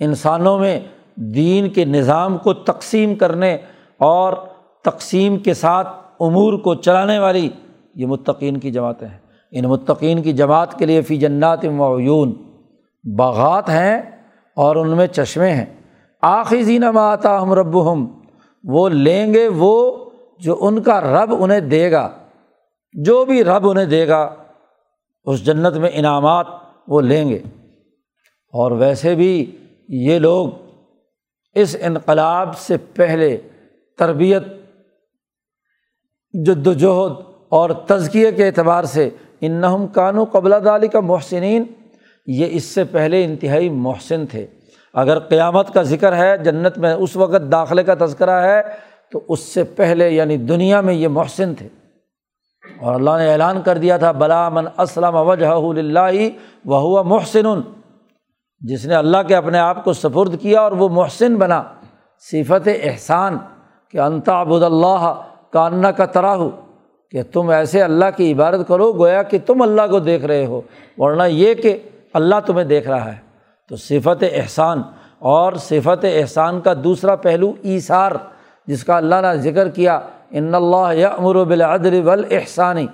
انسانوں میں دین کے نظام کو تقسیم کرنے اور تقسیم کے ساتھ امور کو چلانے والی یہ متقین کی جماعتیں ہیں۔ ان متقین کی جماعت کے لیے فی جنات معیون باغات ہیں اور ان میں چشمے ہیں۔ آخری زین آتا ہم رب ہم وہ لیں گے وہ جو ان کا رب انہیں دے گا۔ جو بھی رب انہیں دے گا، اس جنت میں انعامات وہ لیں گے۔ اور ویسے بھی یہ لوگ اس انقلاب سے پہلے تربیت، جد وجہد اور تزکیے کے اعتبار سے انہم کانو قبل دالی کا محسنین، یہ اس سے پہلے انتہائی محسن تھے۔ اگر قیامت کا ذکر ہے، جنت میں اس وقت داخلے کا تذکرہ ہے، تو اس سے پہلے یعنی دنیا میں یہ محسن تھے۔ اور اللہ نے اعلان کر دیا تھا، بلا من اسلم وجہ اللہ وہ ہوا محسن، جس نے اللہ کے اپنے آپ کو سفرد کیا اور وہ محسن بنا۔ صفت احسان کہ انتا ابود اللہ کا کا تراہ کہ تم ایسے اللہ کی عبادت کرو گویا کہ تم اللہ کو دیکھ رہے ہو، ورنہ یہ کہ اللہ تمہیں دیکھ رہا ہے۔ تو صفت احسان اور صفت احسان کا دوسرا پہلو ایثار، جس کا اللہ نے ذکر کیا ان اللہ یا امر و بلادر احسانی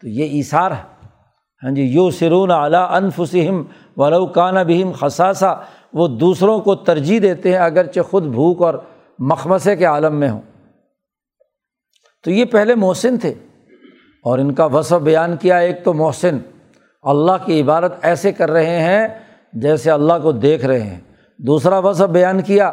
تو یہ ایثار ہے۔ ہاں جی یو سرون اعلیٰ انفسم ولو کانہ بہم خساسا وہ دوسروں کو ترجیح دیتے ہیں اگرچہ خود بھوک اور مخمسے کے عالم میں ہوں۔ تو یہ پہلے محسن تھے۔ اور ان کا وصف بیان کیا، ایک تو محسن۔ اللہ کی عبادت ایسے کر رہے ہیں جیسے اللہ کو دیکھ رہے ہیں۔ دوسرا وصف بیان کیا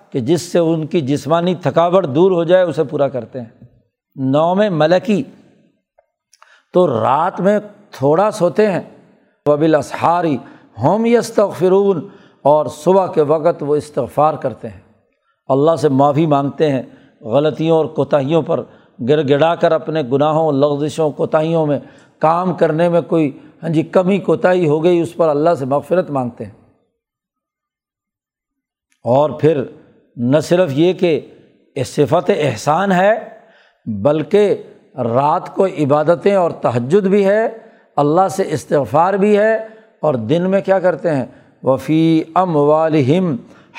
کہ جس سے ان کی جسمانی تھکاوٹ دور ہو جائے، اسے پورا کرتے ہیں۔ نو میں ملکی۔ تو رات میں تھوڑا سوتے ہیں۔ وبل اسحاری ہوم یستغفرون۔ اور صبح کے وقت وہ استغفار کرتے ہیں۔ اللہ سے معافی مانگتے ہیں۔ غلطیوں اور کوتاہیوں پر گر گڑا کر اپنے گناہوں، لغزشوں، کوتاہیوں میں کام کرنے میں کوئی ہاں جی کمی، کوتاہی ہو گئی، اس پر اللہ سے مغفرت مانگتے ہیں۔ اور پھر نہ صرف یہ کہ صفت احسان ہے، بلکہ رات کو عبادتیں اور تہجد بھی ہے، اللہ سے استغفار بھی ہے، اور دن میں کیا کرتے ہیں؟ وفی ام والم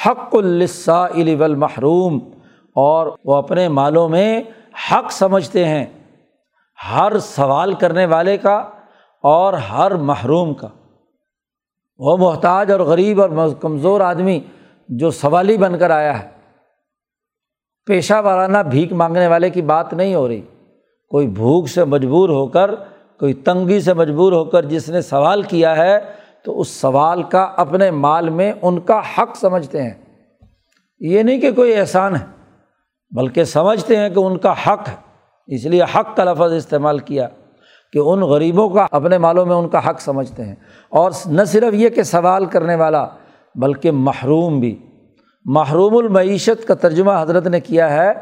حق الصا والمحروم۔ اور وہ اپنے مالوں میں حق سمجھتے ہیں، ہر سوال کرنے والے کا اور ہر محروم کا۔ وہ محتاج اور غریب اور کمزور آدمی جو سوالی بن کر آیا ہے، پیشہ وارانہ بھیک مانگنے والے کی بات نہیں ہو رہی۔ کوئی بھوک سے مجبور ہو کر، کوئی تنگی سے مجبور ہو کر جس نے سوال کیا ہے، تو اس سوال کا اپنے مال میں ان کا حق سمجھتے ہیں۔ یہ نہیں کہ کوئی احسان ہے، بلکہ سمجھتے ہیں کہ ان کا حق ہے۔ اس لیے حق کا لفظ استعمال کیا کہ ان غریبوں کا اپنے مالوں میں ان کا حق سمجھتے ہیں۔ اور نہ صرف یہ کہ سوال کرنے والا بلکہ محروم بھی۔ محروم المعیشت کا ترجمہ حضرت نے کیا ہے،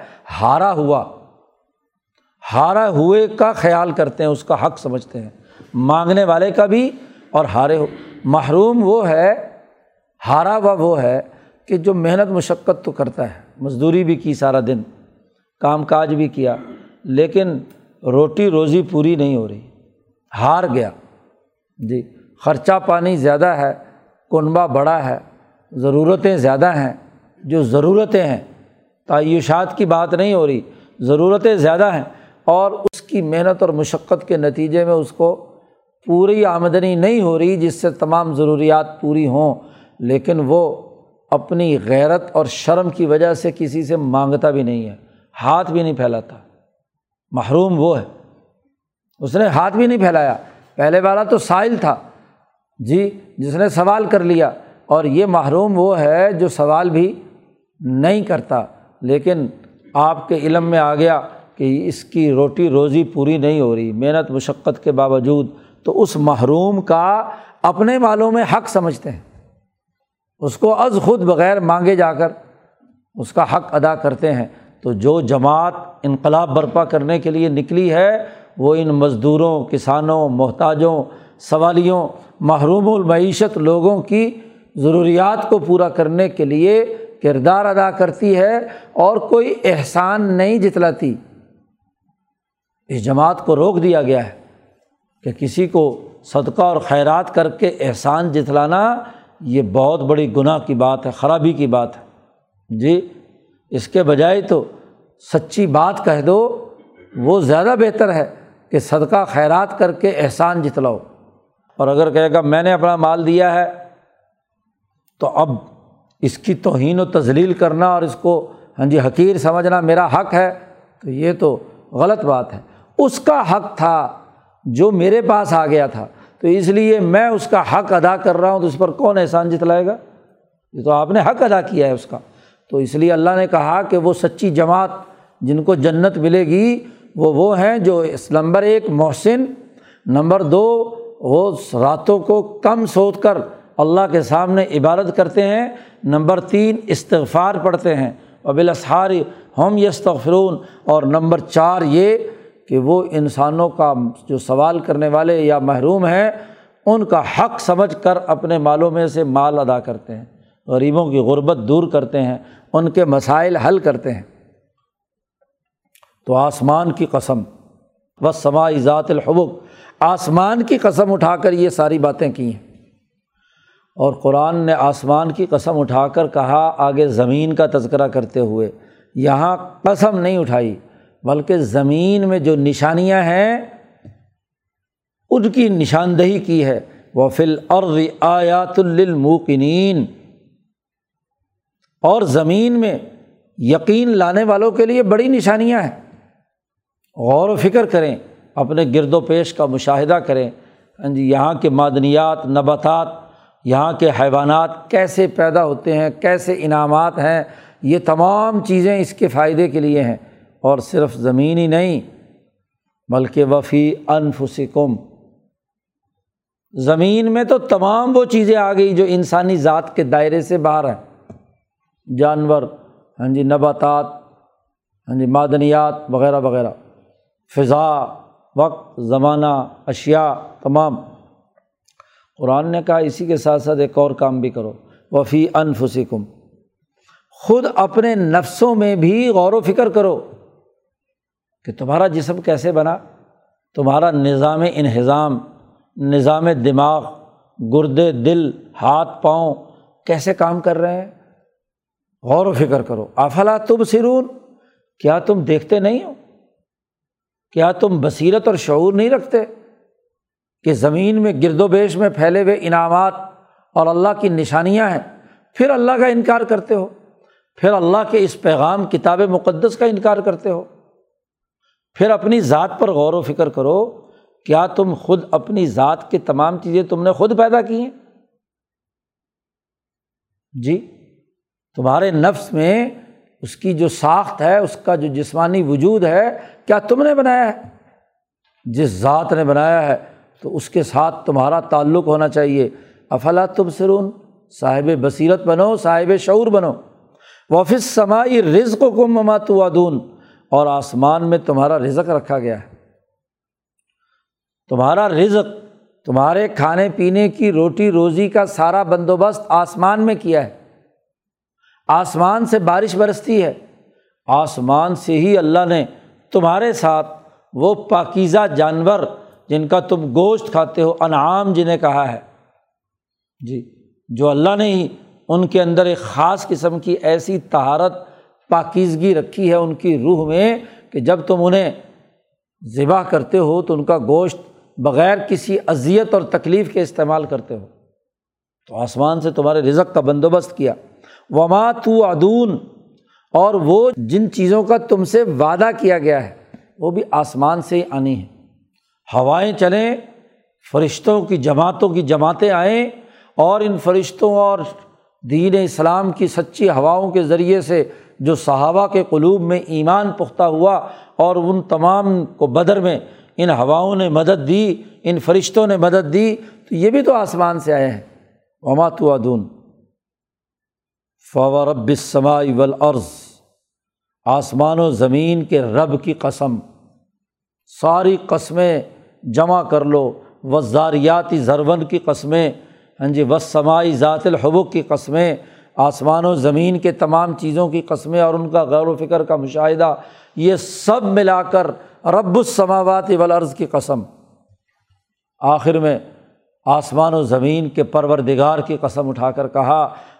ہارا ہوا۔ ہارا ہوئے کا خیال کرتے ہیں، اس کا حق سمجھتے ہیں۔ مانگنے والے کا بھی اور ہارے ہو۔ محروم وہ ہے، ہارا ہوا وہ ہے کہ جو محنت مشقت تو کرتا ہے۔ مزدوری بھی کی سارا دن، کام کاج بھی کیا، لیکن روٹی روزی پوری نہیں ہو رہی۔ ہار گیا۔ جی خرچہ پانی زیادہ ہے۔ کنبہ بڑا ہے، ضرورتیں زیادہ ہیں۔ جو ضرورتیں ہیں، تعیشات کی بات نہیں ہو رہی، ضرورتیں زیادہ ہیں اور اس کی محنت اور مشقت کے نتیجے میں اس کو پوری آمدنی نہیں ہو رہی جس سے تمام ضروریات پوری ہوں۔ لیکن وہ اپنی غیرت اور شرم کی وجہ سے کسی سے مانگتا بھی نہیں ہے، ہاتھ بھی نہیں پھیلاتا۔ محروم وہ ہے۔ اس نے ہاتھ بھی نہیں پھیلایا۔ پہلے والا تو سائل تھا۔ جی جس نے سوال کر لیا، اور یہ محروم وہ ہے جو سوال بھی نہیں کرتا، لیکن آپ کے علم میں آ گیا کہ اس کی روٹی روزی پوری نہیں ہو رہی، محنت مشقت کے باوجود، تو اس محروم کا اپنے والوں میں حق سمجھتے ہیں۔ اس کو از خود بغیر مانگے جا کر اس کا حق ادا کرتے ہیں۔ تو جو جماعت انقلاب برپا کرنے کے لیے نکلی ہے، وہ ان مزدوروں، کسانوں، محتاجوں، سوالیوں محروم المعیشت لوگوں کی ضروریات کو پورا کرنے کے لیے کردار ادا کرتی ہے اور کوئی احسان نہیں جتلاتی۔ اس جماعت کو روک دیا گیا ہے کہ کسی کو صدقہ اور خیرات کر کے احسان جتلانا یہ بہت بڑی گناہ کی بات ہے، خرابی کی بات ہے۔ جی اس کے بجائے تو سچی بات کہہ دو، وہ زیادہ بہتر ہے کہ صدقہ خیرات کر کے احسان جتلاؤ۔ اور اگر کہے گا میں نے اپنا مال دیا ہے، تو اب اس کی توہین و تزلیل کرنا اور اس کو ہاں جی حقیر سمجھنا میرا حق ہے، تو یہ تو غلط بات ہے۔ اس کا حق تھا جو میرے پاس آ گیا تھا، تو اس لیے میں اس کا حق ادا کر رہا ہوں، تو اس پر کون احسان جتلائے گا؟ یہ تو آپ نے حق ادا کیا ہے اس کا۔ تو اس لیے اللہ نے کہا کہ وہ سچی جماعت جن کو جنت ملے گی، وہ وہ ہیں جو اس، نمبر ایک، محسن، نمبر دو وہ راتوں کو کم سوچ کر اللہ کے سامنے عبادت کرتے ہیں۔ نمبر تین، استغفار پڑھتے ہیں۔ ابلاسار ہم یستغفرون۔ اور نمبر چار یہ کہ وہ انسانوں کا جو سوال کرنے والے یا محروم ہیں، ان کا حق سمجھ کر اپنے مالوں میں سے مال ادا کرتے ہیں۔ غریبوں کی غربت دور کرتے ہیں، ان کے مسائل حل کرتے ہیں۔ تو آسمان کی قسم۔ و سما ذات الحبک آسمان کی قسم اٹھا کر یہ ساری باتیں کی ہیں۔ اور قرآن نے آسمان کی قسم اٹھا کر کہا، آگے زمین کا تذکرہ کرتے ہوئے۔ یہاں قسم نہیں اٹھائی، بلکہ زمین میں جو نشانیاں ہیں، ان کی نشاندہی کی ہے۔ وہ فل عرض آیات الموقنین اور زمین میں یقین لانے والوں کے لیے بڑی نشانیاں ہیں۔ غور و فکر کریں۔ اپنے گرد و پیش کا مشاہدہ کریں۔ ہاں جی یہاں کے معدنیات، نباتات، یہاں کے حیوانات کیسے پیدا ہوتے ہیں، کیسے انعامات ہیں، یہ تمام چیزیں اس کے فائدے کے لیے ہیں۔ اور صرف زمین ہی نہیں، بلکہ وفی انفسکم۔ زمین میں تو تمام وہ چیزیں آ گئی جو انسانی ذات کے دائرے سے باہر ہیں۔ جانور ہاں جی نباتات ہاں جی معدنیات وغیرہ وغیرہ۔ فضا وقت، زمانہ اشیا تمام۔ قرآن نے کہا، اسی کے ساتھ ساتھ ایک اور کام بھی کرو۔ وفی انفسکم۔ خود اپنے نفسوں میں بھی غور و فکر کرو کہ تمہارا جسم کیسے بنا۔ تمہارا نظام انہضام، نظام دماغ گردے دل، ہاتھ پاؤں کیسے کام کر رہے ہیں؟ غور و فکر کرو۔ افلا تم سرون کیا تم دیکھتے نہیں ہو؟ کیا تم بصیرت اور شعور نہیں رکھتے کہ زمین میں گرد و بیش میں پھیلے ہوئے انعامات اور اللہ کی نشانیاں ہیں؟ پھر اللہ کا انکار کرتے ہو۔ پھر اللہ کے اس پیغام کتاب مقدس کا انکار کرتے ہو۔ پھر اپنی ذات پر غور و فکر کرو، کیا تم خود اپنی ذات کی تمام چیزیں تم نے خود پیدا کی ہیں؟ جی تمہارے نفس میں اس کی جو ساخت ہے، اس کا جو جسمانی وجود ہے، کیا تم نے بنایا ہے؟ جس ذات نے بنایا ہے، تو اس کے ساتھ تمہارا تعلق ہونا چاہیے۔ افلا تم سرون صاحب بصیرت بنو، صاحب شعور بنو۔ وفس سماعی رزق کو کم مماتوادون اور آسمان میں تمہارا رزق رکھا گیا ہے۔ تمہارا رزق تمہارے کھانے پینے کی روٹی روزی کا سارا بندوبست آسمان میں کیا ہے۔ آسمان سے بارش برستی ہے۔ آسمان سے ہی اللہ نے تمہارے ساتھ وہ پاکیزہ جانور جن کا تم گوشت کھاتے ہو، انعام جنہیں کہا ہے۔ جی جو اللہ نے ہی ان کے اندر ایک خاص قسم کی ایسی تہارت پاکیزگی رکھی ہے ان کی روح میں کہ جب تم انہیں ذبح کرتے ہو تو ان کا گوشت بغیر کسی اذیت اور تکلیف کے استعمال کرتے ہو۔ تو آسمان سے تمہارے رزق کا بندوبست کیا۔ وما تو ادون اور وہ جن چیزوں کا تم سے وعدہ کیا گیا ہے، وہ بھی آسمان سے ہی آنی ہے ہوائیں چلیں، فرشتوں کی جماعتوں کی جماعتیں آئیں اور ان فرشتوں اور دین اسلام کی سچی ہواؤں کے ذریعے سے جو صحابہ کے قلوب میں ایمان پختہ ہوا اور ان تمام کو بدر میں ان ہواؤں نے مدد دی، ان فرشتوں نے مدد دی، تو یہ بھی تو آسمان سے آئے ہیں۔ ومات ادون فور رب سمائی ولعرض آسمان و زمین کے رب کی قسم۔ ساری قسمیں جمع کر لو و زاریاتی زرون کی قسمیں ہاں جی و سماعی ذات الحبک کی قسمیں، آسمان و زمین کے تمام چیزوں کی قسمیں اور ان کا غور و فکر کا مشاہدہ۔ یہ سب ملا کر رب السماوات والارض کی قسم۔ آخر میں آسمان و زمین کے پرور کی قسم اٹھا کر کہا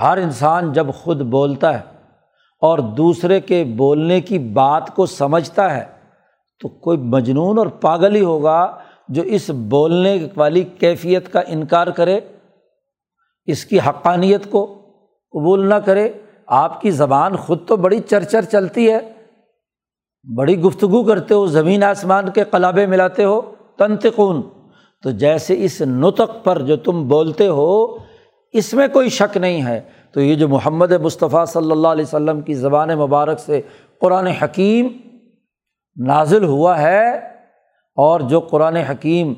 ہر انسان جب خود بولتا ہے اور دوسرے کے بولنے کی بات کو سمجھتا ہے، تو کوئی مجنون اور پاگل ہی ہوگا جو اس بولنے والی کیفیت کا انکار کرے، اس کی حقانیت کو قبول نہ کرے۔ آپ کی زبان خود تو بڑی چرچر چلتی ہے، بڑی گفتگو کرتے ہو، زمین آسمان کے قلابے ملاتے ہو، تنتقون۔ تو جیسے اس نطق پر جو تم بولتے ہو اس میں کوئی شک نہیں ہے۔ تو یہ جو محمد مصطفیٰ صلی اللہ علیہ وسلم کی زبان مبارک سے قرآن حکیم نازل ہوا ہے اور جو قرآن حکیم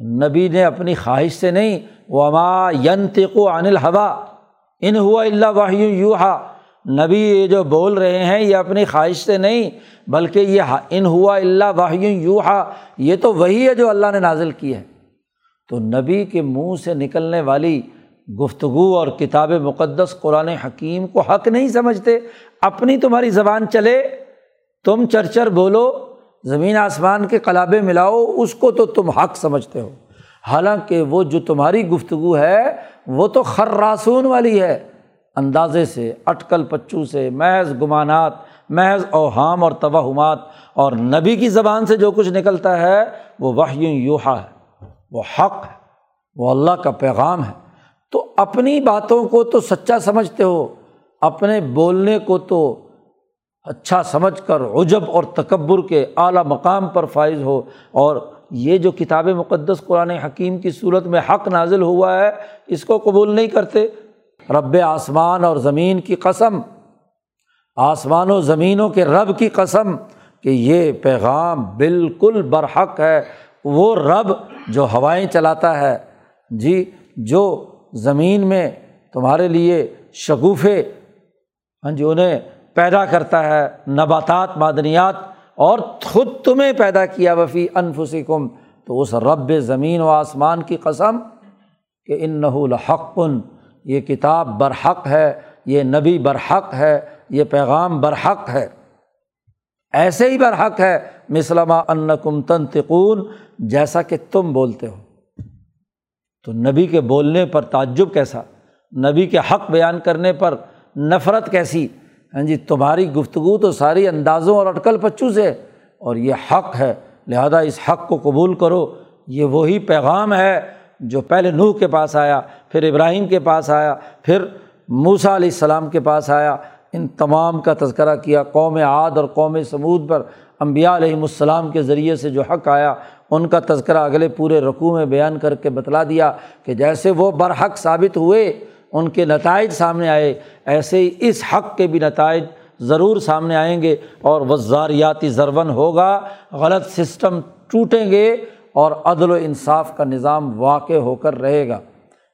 نبی نے اپنی خواہش سے نہیں، وما ینتق و عن الحوا ان ہوا اللہ واہ یوہا نبی یہ جو بول رہے ہیں، یہ اپنی خواہش سے نہیں، بلکہ یہ ان ہوا اللہ واہ یوہا یہ تو وہی ہے جو اللہ نے نازل کی ہے۔ تو نبی کے منہ سے نکلنے والی گفتگو اور کتاب مقدس قرآن حکیم کو حق نہیں سمجھتے، اپنی تمہاری زبان چلے، تم چرچر بولو، زمین آسمان کے قلابے ملاؤ، اس کو تو تم حق سمجھتے ہو۔ حالانکہ وہ جو تمہاری گفتگو ہے، وہ تو خراسون والی ہے۔ اندازے سے، اٹکل پچو سے، محض گمانات، محض اوہام اور توہمات اور نبی کی زبان سے جو کچھ نکلتا ہے، وہ وحی یوحا ہے۔ وہ حق ہے۔ وہ اللہ کا پیغام ہے۔ اپنی باتوں کو تو سچا سمجھتے ہو، اپنے بولنے کو تو اچھا سمجھ کر عجب اور تکبر کے اعلیٰ مقام پر فائز ہو۔ اور یہ جو کتاب مقدس قرآن حکیم کی صورت میں حق نازل ہوا ہے، اس کو قبول نہیں کرتے۔ رب آسمان اور زمین کی قسم، آسمان و زمینوں کے رب کی قسم کہ یہ پیغام بالکل برحق ہے۔ وہ رب جو ہوائیں چلاتا ہے۔ جی جو زمین میں تمہارے لیے شگوفے ہاں جی انہیں پیدا کرتا ہے نباتات، معدنیات، اور خود تمہیں پیدا کیا، وفی انفسکم، تو اس رب زمین و آسمان کی قسم کہ ان الحقن یہ کتاب برحق ہے، یہ نبی برحق ہے، یہ پیغام برحق ہے۔ ایسے ہی برحق ہے مسلمہ انکم تنتقون جیسا کہ تم بولتے ہو۔ تو نبی کے بولنے پر تعجب کیسا؟ نبی کے حق بیان کرنے پر نفرت کیسی؟ ہاں جی تمہاری گفتگو تو ساری اندازوں اور اٹکل پچو سے اور یہ حق ہے، لہٰذا اس حق کو قبول کرو۔ یہ وہی پیغام ہے جو پہلے نوح کے پاس آیا، پھر ابراہیم کے پاس آیا، پھر موسا علیہ السلام کے پاس آیا۔ ان تمام کا تذکرہ کیا، قوم عاد اور قوم سمود پر امبیا علیہم السلام کے ذریعے سے جو حق آیا ان کا تذکرہ اگلے پورے رقوع میں بیان کر کے بتلا دیا کہ جیسے وہ برحق ثابت ہوئے، ان کے نتائج سامنے آئے، ایسے ہی اس حق کے بھی نتائج ضرور سامنے آئیں گے اور وزاریاتی زرون ہوگا، غلط سسٹم ٹوٹیں گے اور عدل و انصاف کا نظام واقع ہو کر رہے گا۔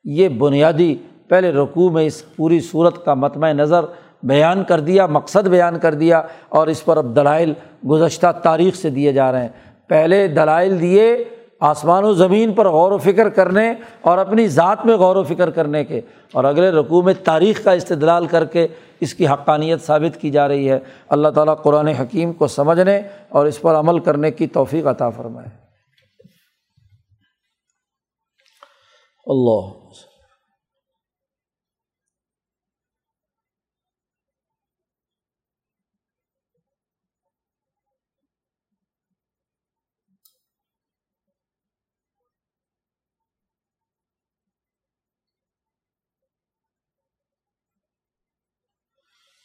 یہ بنیادی پہلے رقوع میں اس پوری صورت کا متمع نظر بیان کر دیا، مقصد بیان کر دیا اور اس پر اب دلائل گزشتہ تاریخ سے دیے جا رہے ہیں۔ پہلے دلائل دیے آسمان و زمین پر غور و فکر کرنے اور اپنی ذات میں غور و فکر کرنے کے اور اگلے رقوع میں تاریخ کا استدلال کر کے اس کی حقانیت ثابت کی جا رہی ہے۔ اللہ تعالیٰ قرآن حکیم کو سمجھنے اور اس پر عمل کرنے کی توفیق عطا فرمائے۔ اللہ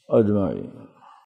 اجمائی